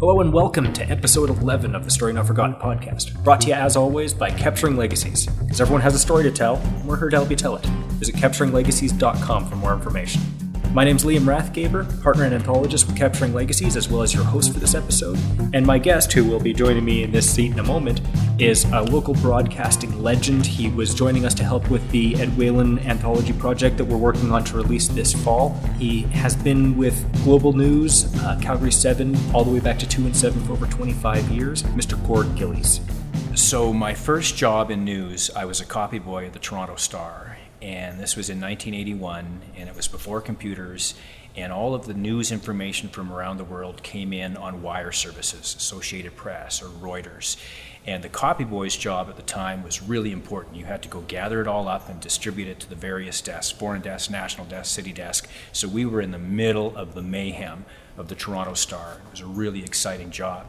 Hello and welcome to episode 11 of the Story Not Forgotten podcast, brought to you as always by Capturing Legacies. Because everyone has a story to tell, and we're here to help you tell it. Visit capturinglegacies.com for more information. My name's Liam Rathgeber, partner and anthologist with Capturing Legacies, as well as your host for this episode. And my guest, who will be joining me in this seat in a moment, is a local broadcasting legend. He was joining us to help with the Ed Whalen anthology project that we're working on to release this fall. He has been with Global News, uh, Calgary 7, all the way back to 2 and 7 for over 25 years, Mr. Gord Gillies. So, my first job in news, I was a copy boy at the Toronto Star and this was in 1981, and it was before computers, and all of the news information from around the world came in on wire services, Associated Press or Reuters. And the copy boy's job at the time was really important. You had to go gather it all up and distribute it to the various desks foreign desk, national desk, city desk. So we were in the middle of the mayhem of the Toronto Star. It was a really exciting job.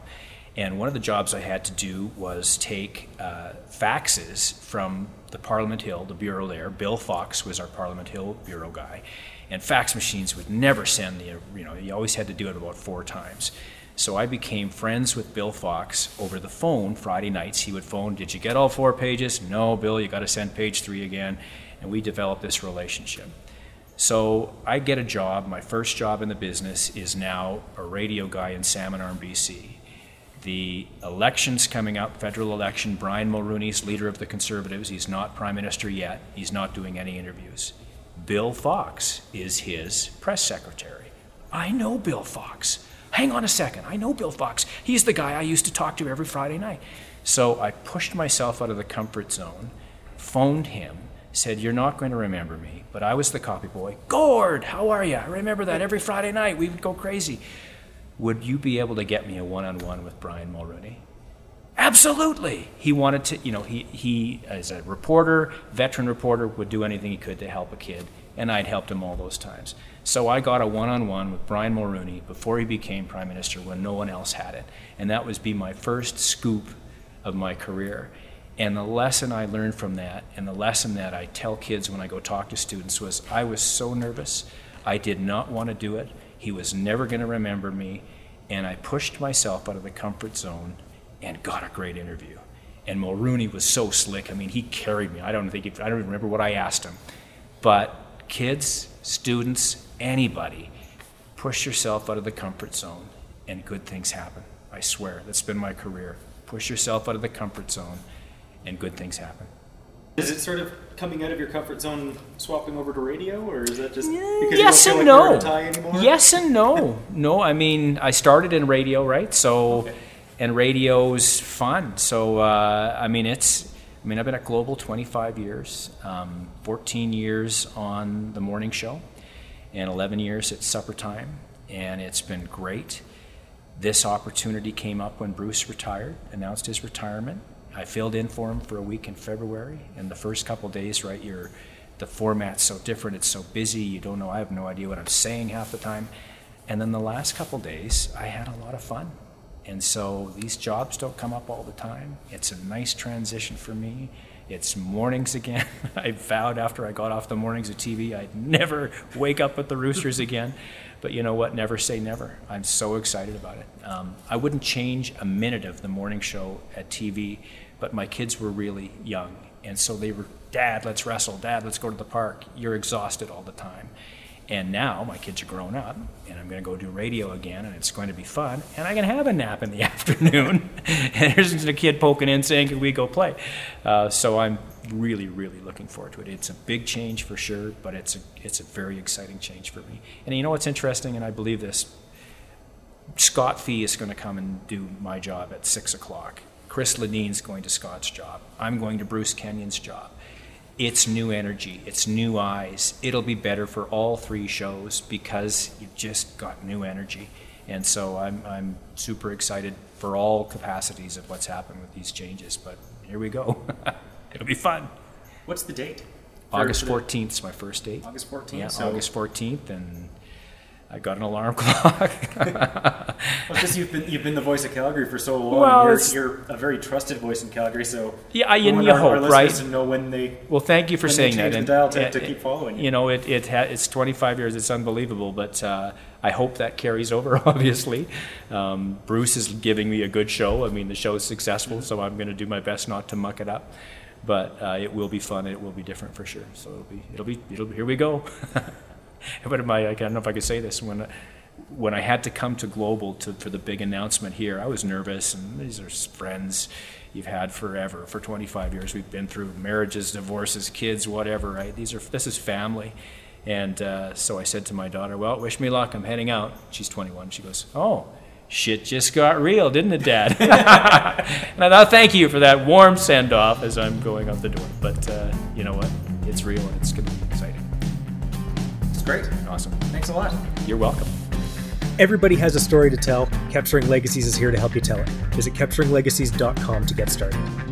And one of the jobs I had to do was take uh, faxes from the Parliament Hill, the bureau there. Bill Fox was our Parliament Hill bureau guy. And fax machines would never send the, you know, you always had to do it about four times. So I became friends with Bill Fox over the phone Friday nights. He would phone, Did you get all four pages? No, Bill, you got to send page three again. And we developed this relationship. So I get a job. My first job in the business is now a radio guy in Salmon Arm, BC the elections coming up, federal election, Brian Mulroney's leader of the Conservatives. He's not prime minister yet. He's not doing any interviews. Bill Fox is his press secretary. I know Bill Fox. Hang on a second. I know Bill Fox. He's the guy I used to talk to every Friday night. So I pushed myself out of the comfort zone, phoned him, said, You're not going to remember me, but I was the copy boy. Gord, how are you? I remember that every Friday night. We would go crazy would you be able to get me a one-on-one with Brian Mulroney? Absolutely. He wanted to, you know, he, he, as a reporter, veteran reporter, would do anything he could to help a kid, and I'd helped him all those times. So I got a one on one with Brian Mulroney before he became Prime Minister when no one else had it. And that was be my first scoop of my career. And the lesson I learned from that, and the lesson that I tell kids when I go talk to students, was I was so nervous. I did not want to do it. He was never going to remember me. And I pushed myself out of the comfort zone and got a great interview. And Mulroney was so slick. I mean, he carried me. I don't think I don't even remember what I asked him. But kids, students, anybody, push yourself out of the comfort zone and good things happen. I swear. That's been my career. Push yourself out of the comfort zone and good things happen. Is it sort of coming out of your comfort zone, swapping over to radio, or is that just because yes you don't and feel like no? Yes and no. no, I mean, I started in radio, right? So, okay. and radio's fun. So, uh, I mean, it's. I mean, I've been at Global 25 years, um, 14 years on the morning show, and 11 years at supper time, and it's been great. This opportunity came up when Bruce retired, announced his retirement, I filled in for him for a week in February, and the first couple days, right, you're the format's so different, it's so busy, you don't know, I have no idea what I'm saying half the time. And then the last couple days, I had a lot of fun. And so these jobs don't come up all the time. It's a nice transition for me. It's mornings again. I vowed after I got off the mornings of TV I'd never wake up with the roosters again. But you know what? Never say never. I'm so excited about it. Um, I wouldn't change a minute of the morning show at TV, but my kids were really young. And so they were, Dad, let's wrestle. Dad, let's go to the park. You're exhausted all the time. And now my kids are grown up, and I'm going to go do radio again, and it's going to be fun. And I can have a nap in the afternoon. and there's a kid poking in saying, "Can we go play?" Uh, so I'm really, really looking forward to it. It's a big change for sure, but it's a it's a very exciting change for me. And you know what's interesting, and I believe this. Scott Fee is going to come and do my job at six o'clock. Chris Ledine's going to Scott's job. I'm going to Bruce Kenyon's job it's new energy, it's new eyes. It'll be better for all three shows because you've just got new energy. And so I'm, I'm super excited for all capacities of what's happened with these changes. But here we go. It'll be fun. What's the date? August 14th is my first date. August 14th? Yeah, so August 14th. And I got an alarm clock. Well, just you've been you've been the voice of Calgary for so long. Well, you're, you're a very trusted voice in Calgary, so Yeah, I- and you our, our hope, listeners right? To know when they Well, thank you for saying that. the dial to- and- to keep following you. You know, it, it ha- it's 25 years. It's unbelievable, but uh, I hope that carries over. Obviously, um, Bruce is giving me a good show. I mean, the show is successful, so I'm going to do my best not to muck it up. But uh, it will be fun. It will be different for sure. So it'll be, it'll be, it'll be. Here we go. but I, I don't know if I could say this when. When I had to come to Global to, for the big announcement here, I was nervous, and these are friends you've had forever. For 25 years, we've been through marriages, divorces, kids, whatever. Right? These are this is family, and uh, so I said to my daughter, "Well, wish me luck. I'm heading out." She's 21. She goes, "Oh, shit just got real, didn't it, Dad?" and I thought, "Thank you for that warm send off as I'm going out the door." But uh, you know what? It's real, and it's going to be exciting. It's great. Awesome. Thanks a lot. You're welcome. Everybody has a story to tell. Capturing Legacies is here to help you tell it. Visit capturinglegacies.com to get started.